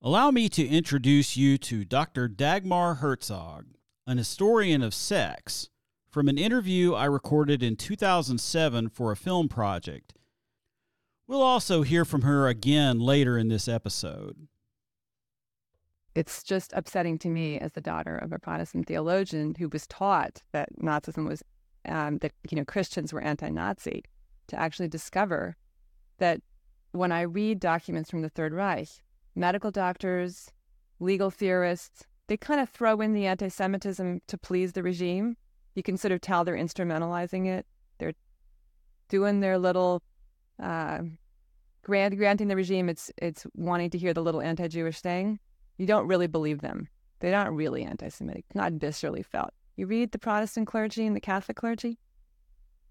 Allow me to introduce you to Dr. Dagmar Herzog, an historian of sex, from an interview I recorded in 2007 for a film project. We'll also hear from her again later in this episode. It's just upsetting to me as the daughter of a Protestant theologian who was taught that Nazism was, um, that you know Christians were anti-Nazi, to actually discover that when I read documents from the Third Reich, medical doctors, legal theorists, they kind of throw in the anti Semitism to please the regime. You can sort of tell they're instrumentalizing it. They're doing their little, uh, grant, granting the regime it's, it's wanting to hear the little anti Jewish thing. You don't really believe them. They're not really anti Semitic, not viscerally felt. You read the Protestant clergy and the Catholic clergy,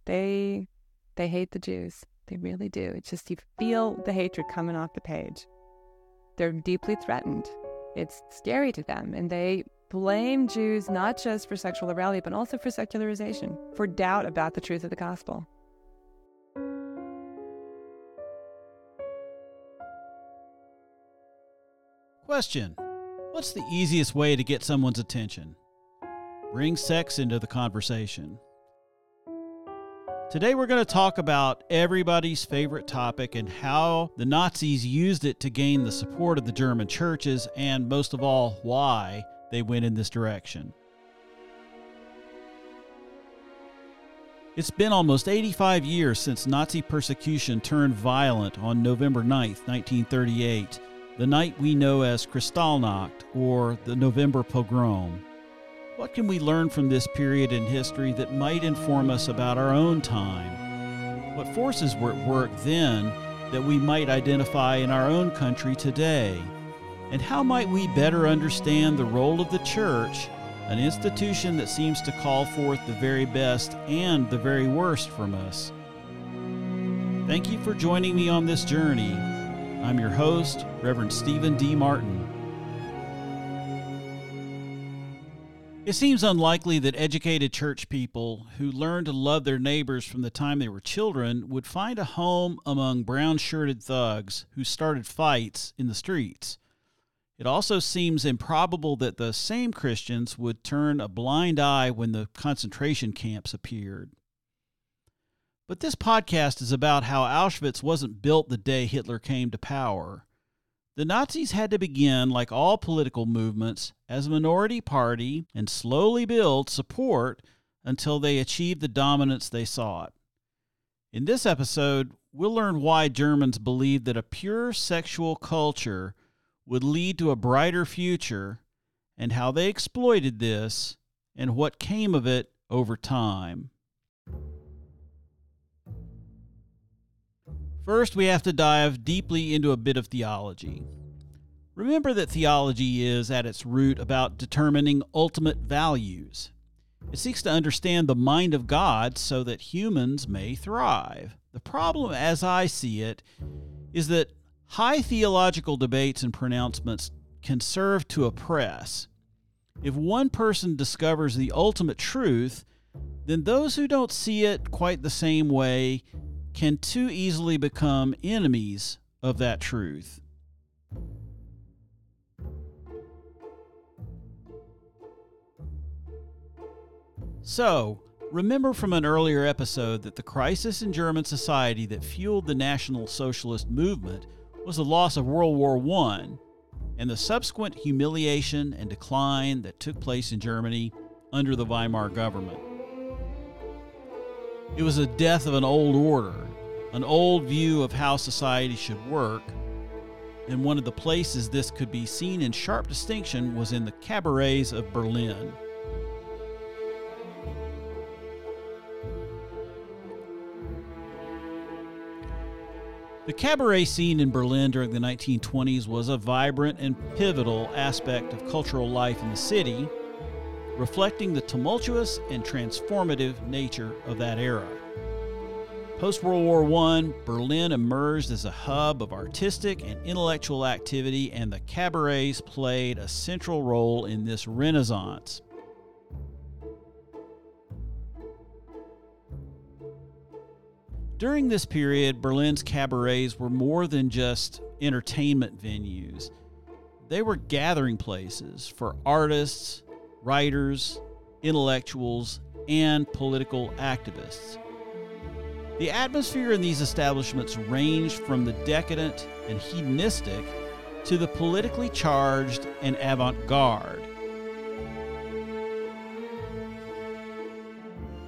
they, they hate the Jews. They really do. It's just you feel the hatred coming off the page. They're deeply threatened. It's scary to them. And they blame Jews not just for sexual immorality, but also for secularization, for doubt about the truth of the gospel. Question What's the easiest way to get someone's attention? Bring sex into the conversation. Today, we're going to talk about everybody's favorite topic and how the Nazis used it to gain the support of the German churches, and most of all, why they went in this direction. It's been almost 85 years since Nazi persecution turned violent on November 9th, 1938, the night we know as Kristallnacht or the November pogrom. What can we learn from this period in history that might inform us about our own time? What forces were at work then that we might identify in our own country today? And how might we better understand the role of the church, an institution that seems to call forth the very best and the very worst from us? Thank you for joining me on this journey. I'm your host, Reverend Stephen D. Martin. It seems unlikely that educated church people who learned to love their neighbors from the time they were children would find a home among brown shirted thugs who started fights in the streets. It also seems improbable that the same Christians would turn a blind eye when the concentration camps appeared. But this podcast is about how Auschwitz wasn't built the day Hitler came to power. The Nazis had to begin, like all political movements, as a minority party and slowly build support until they achieved the dominance they sought. In this episode, we'll learn why Germans believed that a pure sexual culture would lead to a brighter future and how they exploited this and what came of it over time. First, we have to dive deeply into a bit of theology. Remember that theology is, at its root, about determining ultimate values. It seeks to understand the mind of God so that humans may thrive. The problem, as I see it, is that high theological debates and pronouncements can serve to oppress. If one person discovers the ultimate truth, then those who don't see it quite the same way can too easily become enemies of that truth. So, remember from an earlier episode that the crisis in German society that fueled the National Socialist movement was the loss of World War I and the subsequent humiliation and decline that took place in Germany under the Weimar government. It was a death of an old order, an old view of how society should work, and one of the places this could be seen in sharp distinction was in the cabarets of Berlin. The cabaret scene in Berlin during the 1920s was a vibrant and pivotal aspect of cultural life in the city, reflecting the tumultuous and transformative nature of that era. Post World War I, Berlin emerged as a hub of artistic and intellectual activity, and the cabarets played a central role in this renaissance. During this period, Berlin's cabarets were more than just entertainment venues. they were gathering places for artists, writers, intellectuals, and political activists. The atmosphere in these establishments ranged from the decadent and hedonistic to the politically charged and avant garde.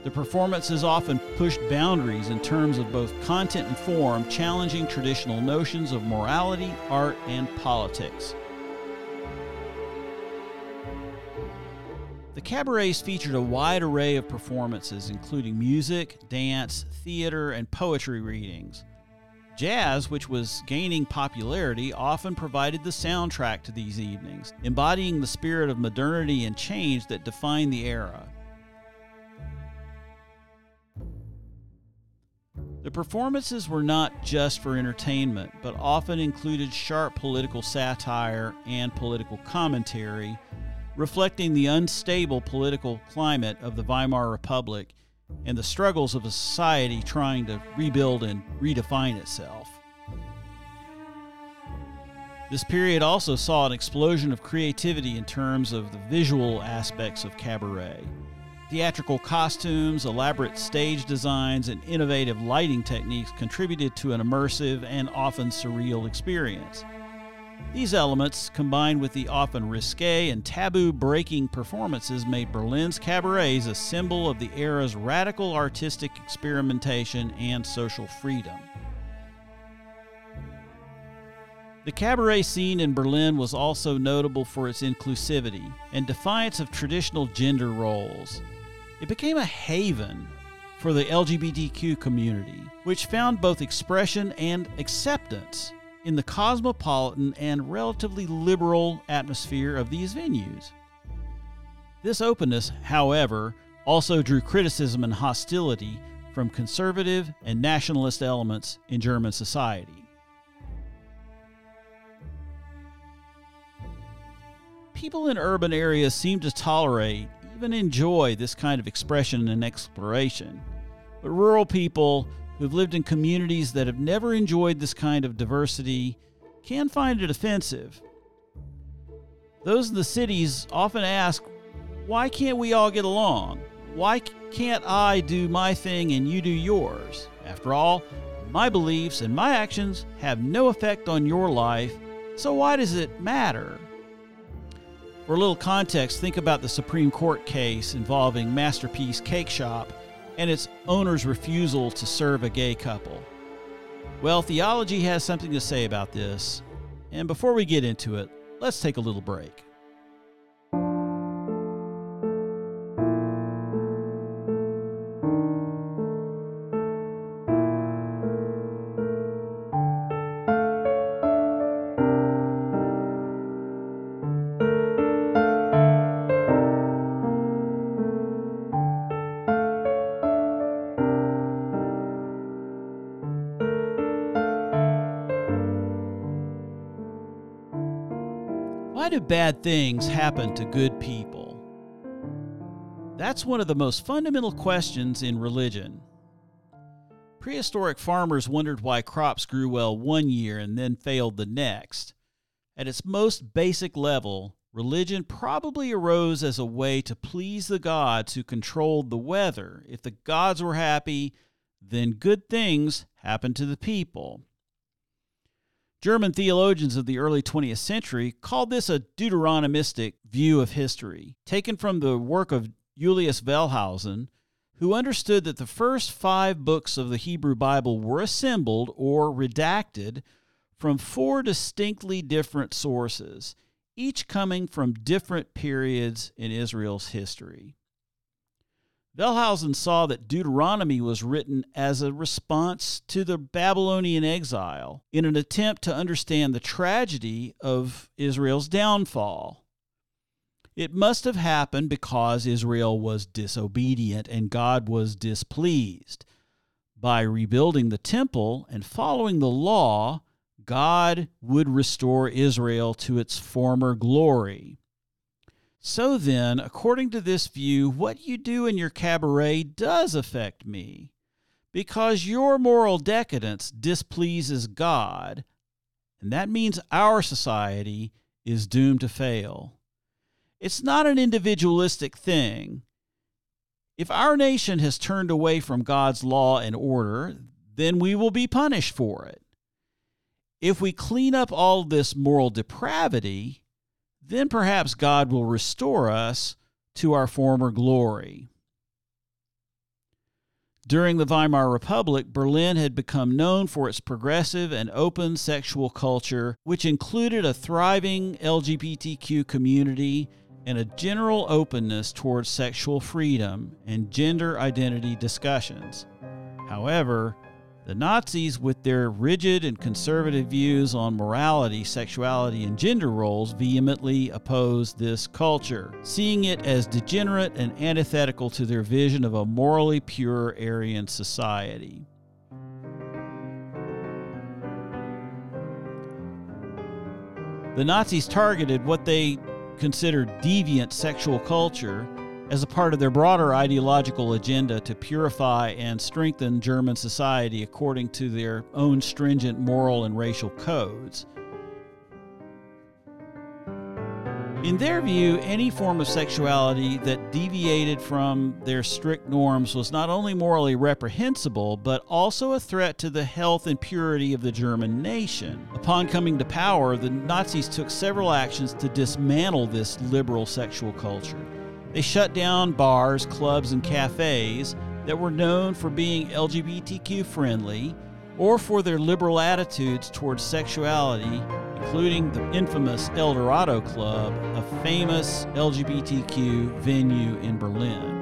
The performances often pushed boundaries in terms of both content and form, challenging traditional notions of morality, art, and politics. The cabarets featured a wide array of performances, including music, dance, theater, and poetry readings. Jazz, which was gaining popularity, often provided the soundtrack to these evenings, embodying the spirit of modernity and change that defined the era. The performances were not just for entertainment, but often included sharp political satire and political commentary, reflecting the unstable political climate of the Weimar Republic and the struggles of a society trying to rebuild and redefine itself. This period also saw an explosion of creativity in terms of the visual aspects of cabaret. Theatrical costumes, elaborate stage designs, and innovative lighting techniques contributed to an immersive and often surreal experience. These elements, combined with the often risque and taboo breaking performances, made Berlin's cabarets a symbol of the era's radical artistic experimentation and social freedom. The cabaret scene in Berlin was also notable for its inclusivity and defiance of traditional gender roles. It became a haven for the LGBTQ community, which found both expression and acceptance in the cosmopolitan and relatively liberal atmosphere of these venues. This openness, however, also drew criticism and hostility from conservative and nationalist elements in German society. People in urban areas seem to tolerate, even enjoy, this kind of expression and exploration. But rural people who've lived in communities that have never enjoyed this kind of diversity can find it offensive. Those in the cities often ask, why can't we all get along? Why can't I do my thing and you do yours? After all, my beliefs and my actions have no effect on your life, so why does it matter? For a little context, think about the Supreme Court case involving Masterpiece Cake Shop and its owner's refusal to serve a gay couple. Well, theology has something to say about this, and before we get into it, let's take a little break. Bad things happen to good people? That's one of the most fundamental questions in religion. Prehistoric farmers wondered why crops grew well one year and then failed the next. At its most basic level, religion probably arose as a way to please the gods who controlled the weather. If the gods were happy, then good things happened to the people. German theologians of the early 20th century called this a Deuteronomistic view of history, taken from the work of Julius Wellhausen, who understood that the first five books of the Hebrew Bible were assembled or redacted from four distinctly different sources, each coming from different periods in Israel's history. Wellhausen saw that Deuteronomy was written as a response to the Babylonian exile in an attempt to understand the tragedy of Israel's downfall. It must have happened because Israel was disobedient and God was displeased. By rebuilding the temple and following the law, God would restore Israel to its former glory. So then, according to this view, what you do in your cabaret does affect me. Because your moral decadence displeases God, and that means our society is doomed to fail. It's not an individualistic thing. If our nation has turned away from God's law and order, then we will be punished for it. If we clean up all this moral depravity, then perhaps God will restore us to our former glory. During the Weimar Republic, Berlin had become known for its progressive and open sexual culture, which included a thriving LGBTQ community and a general openness towards sexual freedom and gender identity discussions. However, the Nazis, with their rigid and conservative views on morality, sexuality, and gender roles, vehemently opposed this culture, seeing it as degenerate and antithetical to their vision of a morally pure Aryan society. The Nazis targeted what they considered deviant sexual culture as a part of their broader ideological agenda to purify and strengthen German society according to their own stringent moral and racial codes. In their view, any form of sexuality that deviated from their strict norms was not only morally reprehensible, but also a threat to the health and purity of the German nation. Upon coming to power, the Nazis took several actions to dismantle this liberal sexual culture. They shut down bars, clubs, and cafes that were known for being LGBTQ friendly or for their liberal attitudes towards sexuality, including the infamous Eldorado Club, a famous LGBTQ venue in Berlin.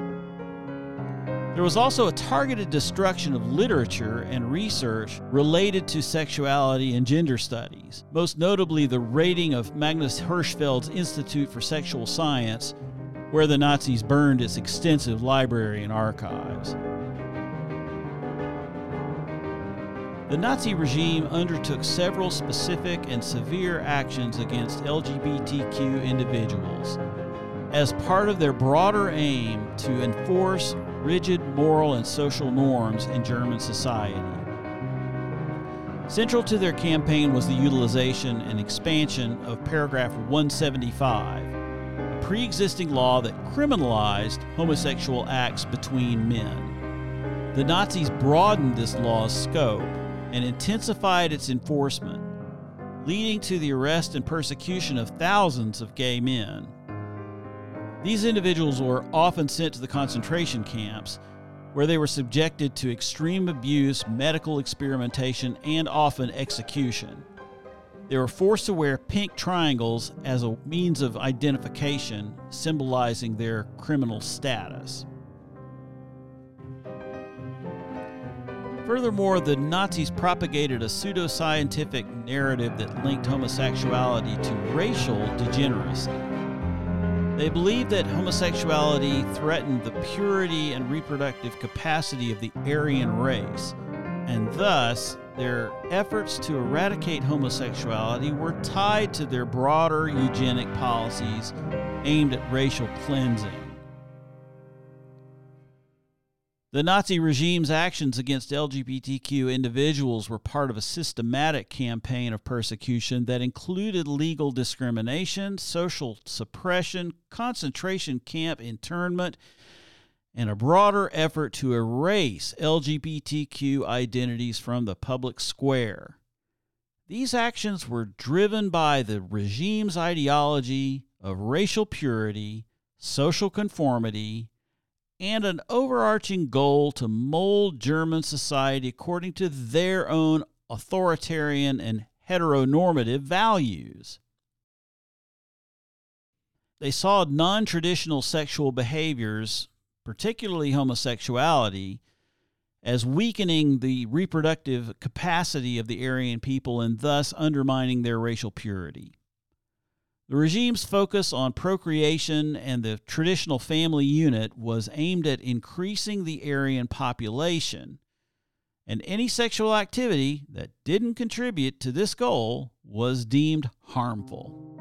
There was also a targeted destruction of literature and research related to sexuality and gender studies, most notably the raiding of Magnus Hirschfeld's Institute for Sexual Science where the Nazis burned its extensive library and archives. The Nazi regime undertook several specific and severe actions against LGBTQ individuals as part of their broader aim to enforce rigid moral and social norms in German society. Central to their campaign was the utilization and expansion of paragraph 175 pre existing law that criminalized homosexual acts between men. The Nazis broadened this law's scope and intensified its enforcement, leading to the arrest and persecution of thousands of gay men. These individuals were often sent to the concentration camps, where they were subjected to extreme abuse, medical experimentation, and often execution. They were forced to wear pink triangles as a means of identification, symbolizing their criminal status. Furthermore, the Nazis propagated a pseudoscientific narrative that linked homosexuality to racial degeneracy. They believed that homosexuality threatened the purity and reproductive capacity of the Aryan race, and thus their efforts to eradicate homosexuality were tied to their broader eugenic policies aimed at racial cleansing. The Nazi regime's actions against LGBTQ individuals were part of a systematic campaign of persecution that included legal discrimination, social suppression, concentration camp internment, and a broader effort to erase LGBTQ identities from the public square. These actions were driven by the regime's ideology of racial purity, social conformity, and an overarching goal to mold German society according to their own authoritarian and heteronormative values. They saw non traditional sexual behaviors particularly homosexuality, as weakening the reproductive capacity of the Aryan people and thus undermining their racial purity. The regime's focus on procreation and the traditional family unit was aimed at increasing the Aryan population, and any sexual activity that didn't contribute to this goal was deemed harmful.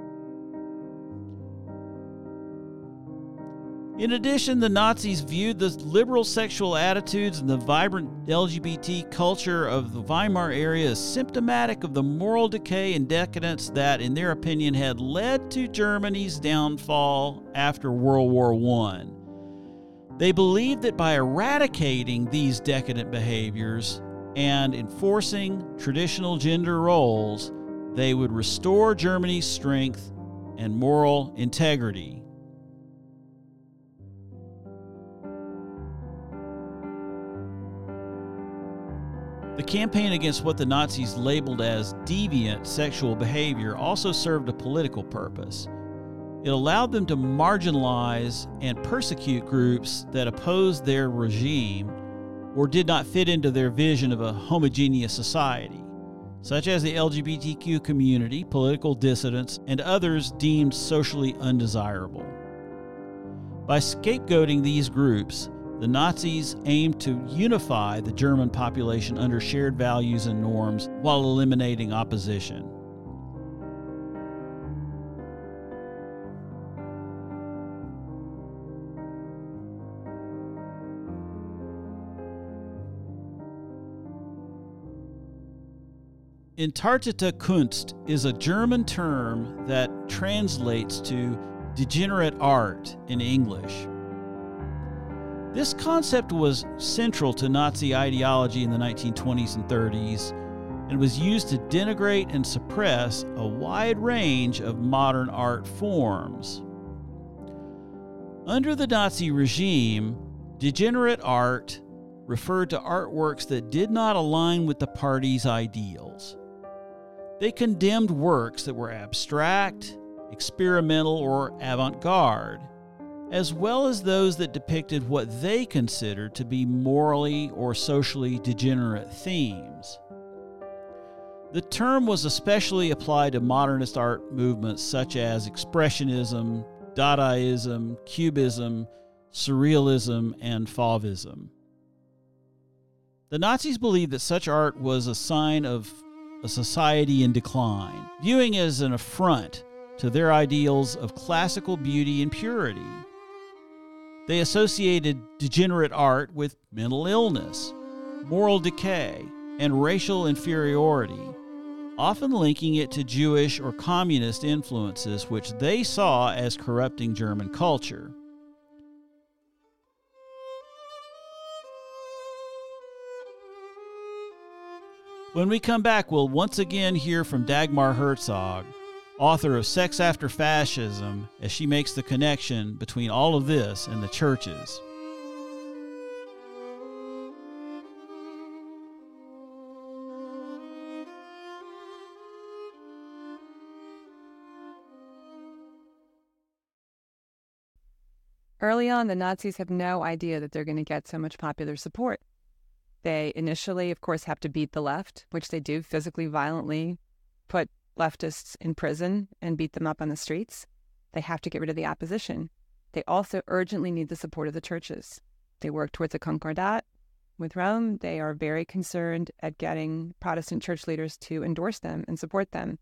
In addition, the Nazis viewed the liberal sexual attitudes and the vibrant LGBT culture of the Weimar area as symptomatic of the moral decay and decadence that, in their opinion, had led to Germany's downfall after World War I. They believed that by eradicating these decadent behaviors and enforcing traditional gender roles, they would restore Germany's strength and moral integrity. The campaign against what the Nazis labeled as deviant sexual behavior also served a political purpose. It allowed them to marginalize and persecute groups that opposed their regime or did not fit into their vision of a homogeneous society, such as the LGBTQ community, political dissidents, and others deemed socially undesirable. By scapegoating these groups, the Nazis aimed to unify the German population under shared values and norms while eliminating opposition. Entartete Kunst is a German term that translates to degenerate art in English. This concept was central to Nazi ideology in the 1920s and 30s and was used to denigrate and suppress a wide range of modern art forms. Under the Nazi regime, degenerate art referred to artworks that did not align with the party's ideals. They condemned works that were abstract, experimental, or avant garde, as well as those that depicted what they considered to be morally or socially degenerate themes. The term was especially applied to modernist art movements such as Expressionism, Dadaism, Cubism, Surrealism, and Fauvism. The Nazis believed that such art was a sign of a society in decline, viewing it as an affront to their ideals of classical beauty and purity. They associated degenerate art with mental illness, moral decay, and racial inferiority, often linking it to Jewish or communist influences, which they saw as corrupting German culture. When we come back, we'll once again hear from Dagmar Herzog, author of Sex After Fascism, as she makes the connection between all of this and the churches. Early on, the Nazis have no idea that they're going to get so much popular support. They initially, of course, have to beat the left, which they do physically, violently, put leftists in prison and beat them up on the streets. They have to get rid of the opposition. They also urgently need the support of the churches. They work towards a concordat with Rome. They are very concerned at getting Protestant church leaders to endorse them and support them.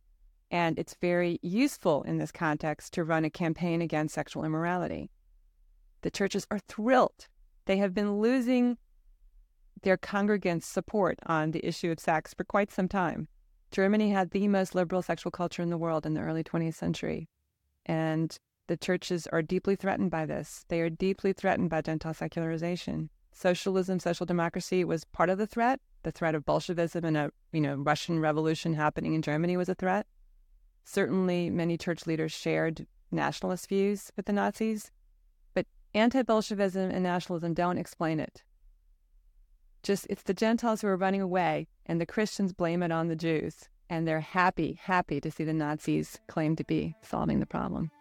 And it's very useful in this context to run a campaign against sexual immorality. The churches are thrilled. They have been losing their congregants' support on the issue of sex for quite some time. Germany had the most liberal sexual culture in the world in the early 20th century. And the churches are deeply threatened by this. They are deeply threatened by Gentile secularization. Socialism, social democracy was part of the threat. The threat of Bolshevism and a you know Russian Revolution happening in Germany was a threat. Certainly, many church leaders shared nationalist views with the Nazis, but anti-Bolshevism and nationalism don't explain it. Just it's the Gentiles who are running away, and the Christians blame it on the Jews. And they're happy, happy to see the Nazis claim to be solving the problem.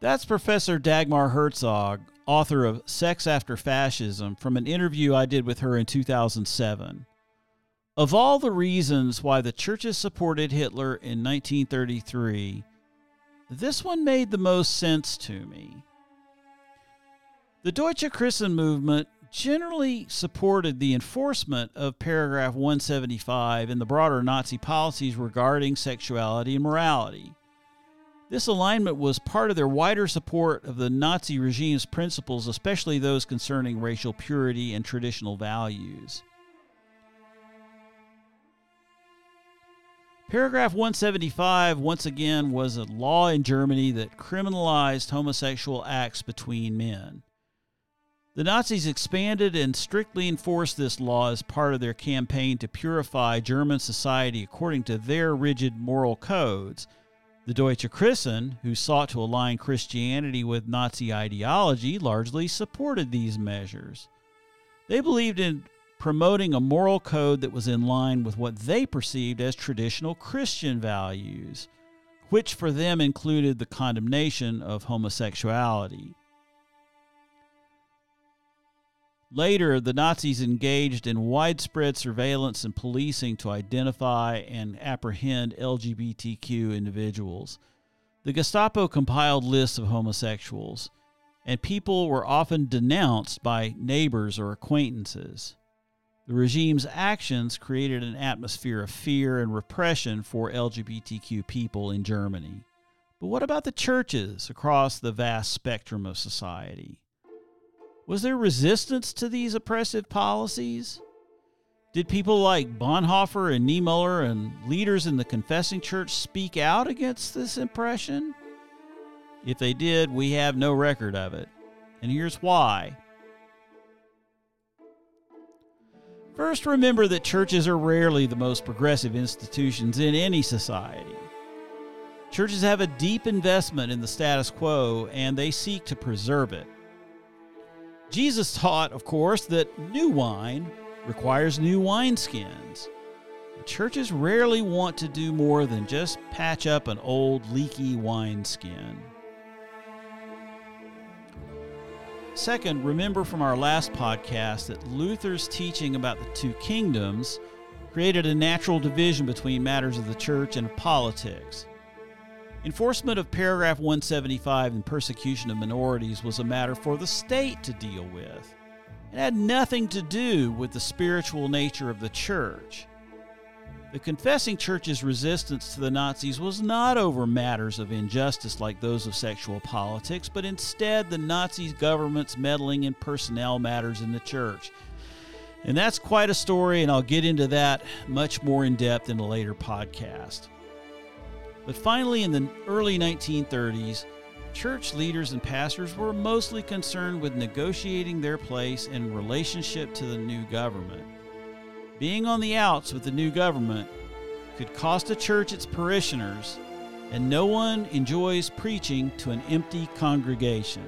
That's Professor Dagmar Herzog, author of Sex After Fascism, from an interview I did with her in 2007. Of all the reasons why the churches supported Hitler in 1933, this one made the most sense to me. The Deutsche Christen movement generally supported the enforcement of paragraph 175 and the broader Nazi policies regarding sexuality and morality. This alignment was part of their wider support of the Nazi regime's principles, especially those concerning racial purity and traditional values. Paragraph 175, once again, was a law in Germany that criminalized homosexual acts between men. The Nazis expanded and strictly enforced this law as part of their campaign to purify German society according to their rigid moral codes. The Deutsche Christen, who sought to align Christianity with Nazi ideology, largely supported these measures. They believed in promoting a moral code that was in line with what they perceived as traditional Christian values, which for them included the condemnation of homosexuality. Later, the Nazis engaged in widespread surveillance and policing to identify and apprehend LGBTQ individuals. The Gestapo compiled lists of homosexuals, and people were often denounced by neighbors or acquaintances. The regime's actions created an atmosphere of fear and repression for LGBTQ people in Germany. But what about the churches across the vast spectrum of society? Was there resistance to these oppressive policies? Did people like Bonhoeffer and Niemöller and leaders in the confessing church speak out against this impression? If they did, we have no record of it. And here's why. First, remember that churches are rarely the most progressive institutions in any society. Churches have a deep investment in the status quo and they seek to preserve it. Jesus taught, of course, that new wine requires new wineskins. Churches rarely want to do more than just patch up an old leaky wineskin. Second, remember from our last podcast that Luther's teaching about the two kingdoms created a natural division between matters of the church and politics. Enforcement of paragraph 175 and persecution of minorities was a matter for the state to deal with. It had nothing to do with the spiritual nature of the church. The confessing church's resistance to the Nazis was not over matters of injustice like those of sexual politics, but instead the Nazi government's meddling in personnel matters in the church. And that's quite a story, and I'll get into that much more in depth in a later podcast. But finally, in the early 1930s, church leaders and pastors were mostly concerned with negotiating their place in relationship to the new government. Being on the outs with the new government could cost a church its parishioners, and no one enjoys preaching to an empty congregation.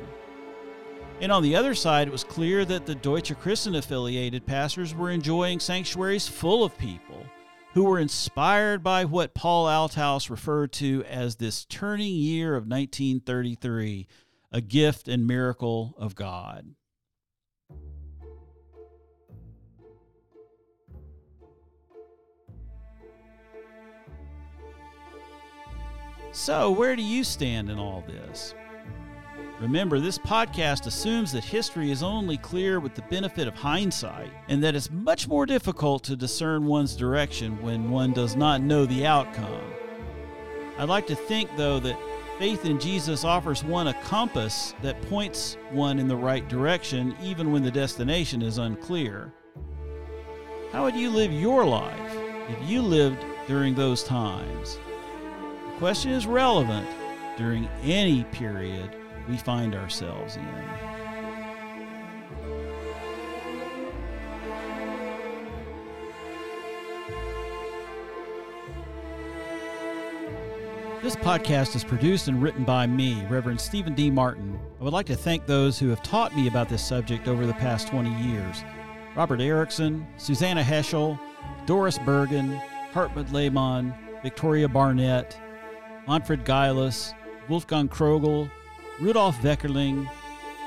And on the other side, it was clear that the Deutsche Christen affiliated pastors were enjoying sanctuaries full of people who were inspired by what Paul Althaus referred to as this turning year of 1933, a gift and miracle of God. So, where do you stand in all this? Remember, this podcast assumes that history is only clear with the benefit of hindsight, and that it's much more difficult to discern one's direction when one does not know the outcome. I'd like to think, though, that faith in Jesus offers one a compass that points one in the right direction even when the destination is unclear. How would you live your life if you lived during those times? The question is relevant during any period we find ourselves in. This podcast is produced and written by me, Reverend Stephen D. Martin. I would like to thank those who have taught me about this subject over the past 20 years Robert Ericksen, Susannah Heschel, Doris Bergen, Hartmut Lehmann, Victoria Barnett, Manfred Gailus, Wolfgang Krogel, Rudolf Weckerling,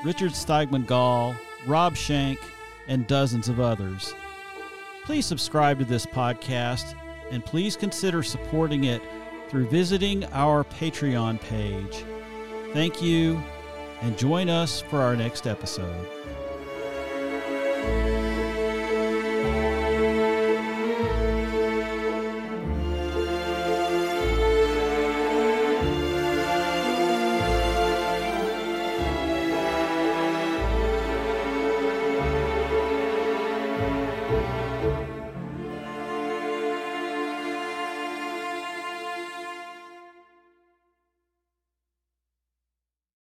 Richard Steigmann-Gall, Rob Shank, and dozens of others. Please subscribe to this podcast and please consider supporting it through visiting our Patreon page. Thank you and join us for our next episode.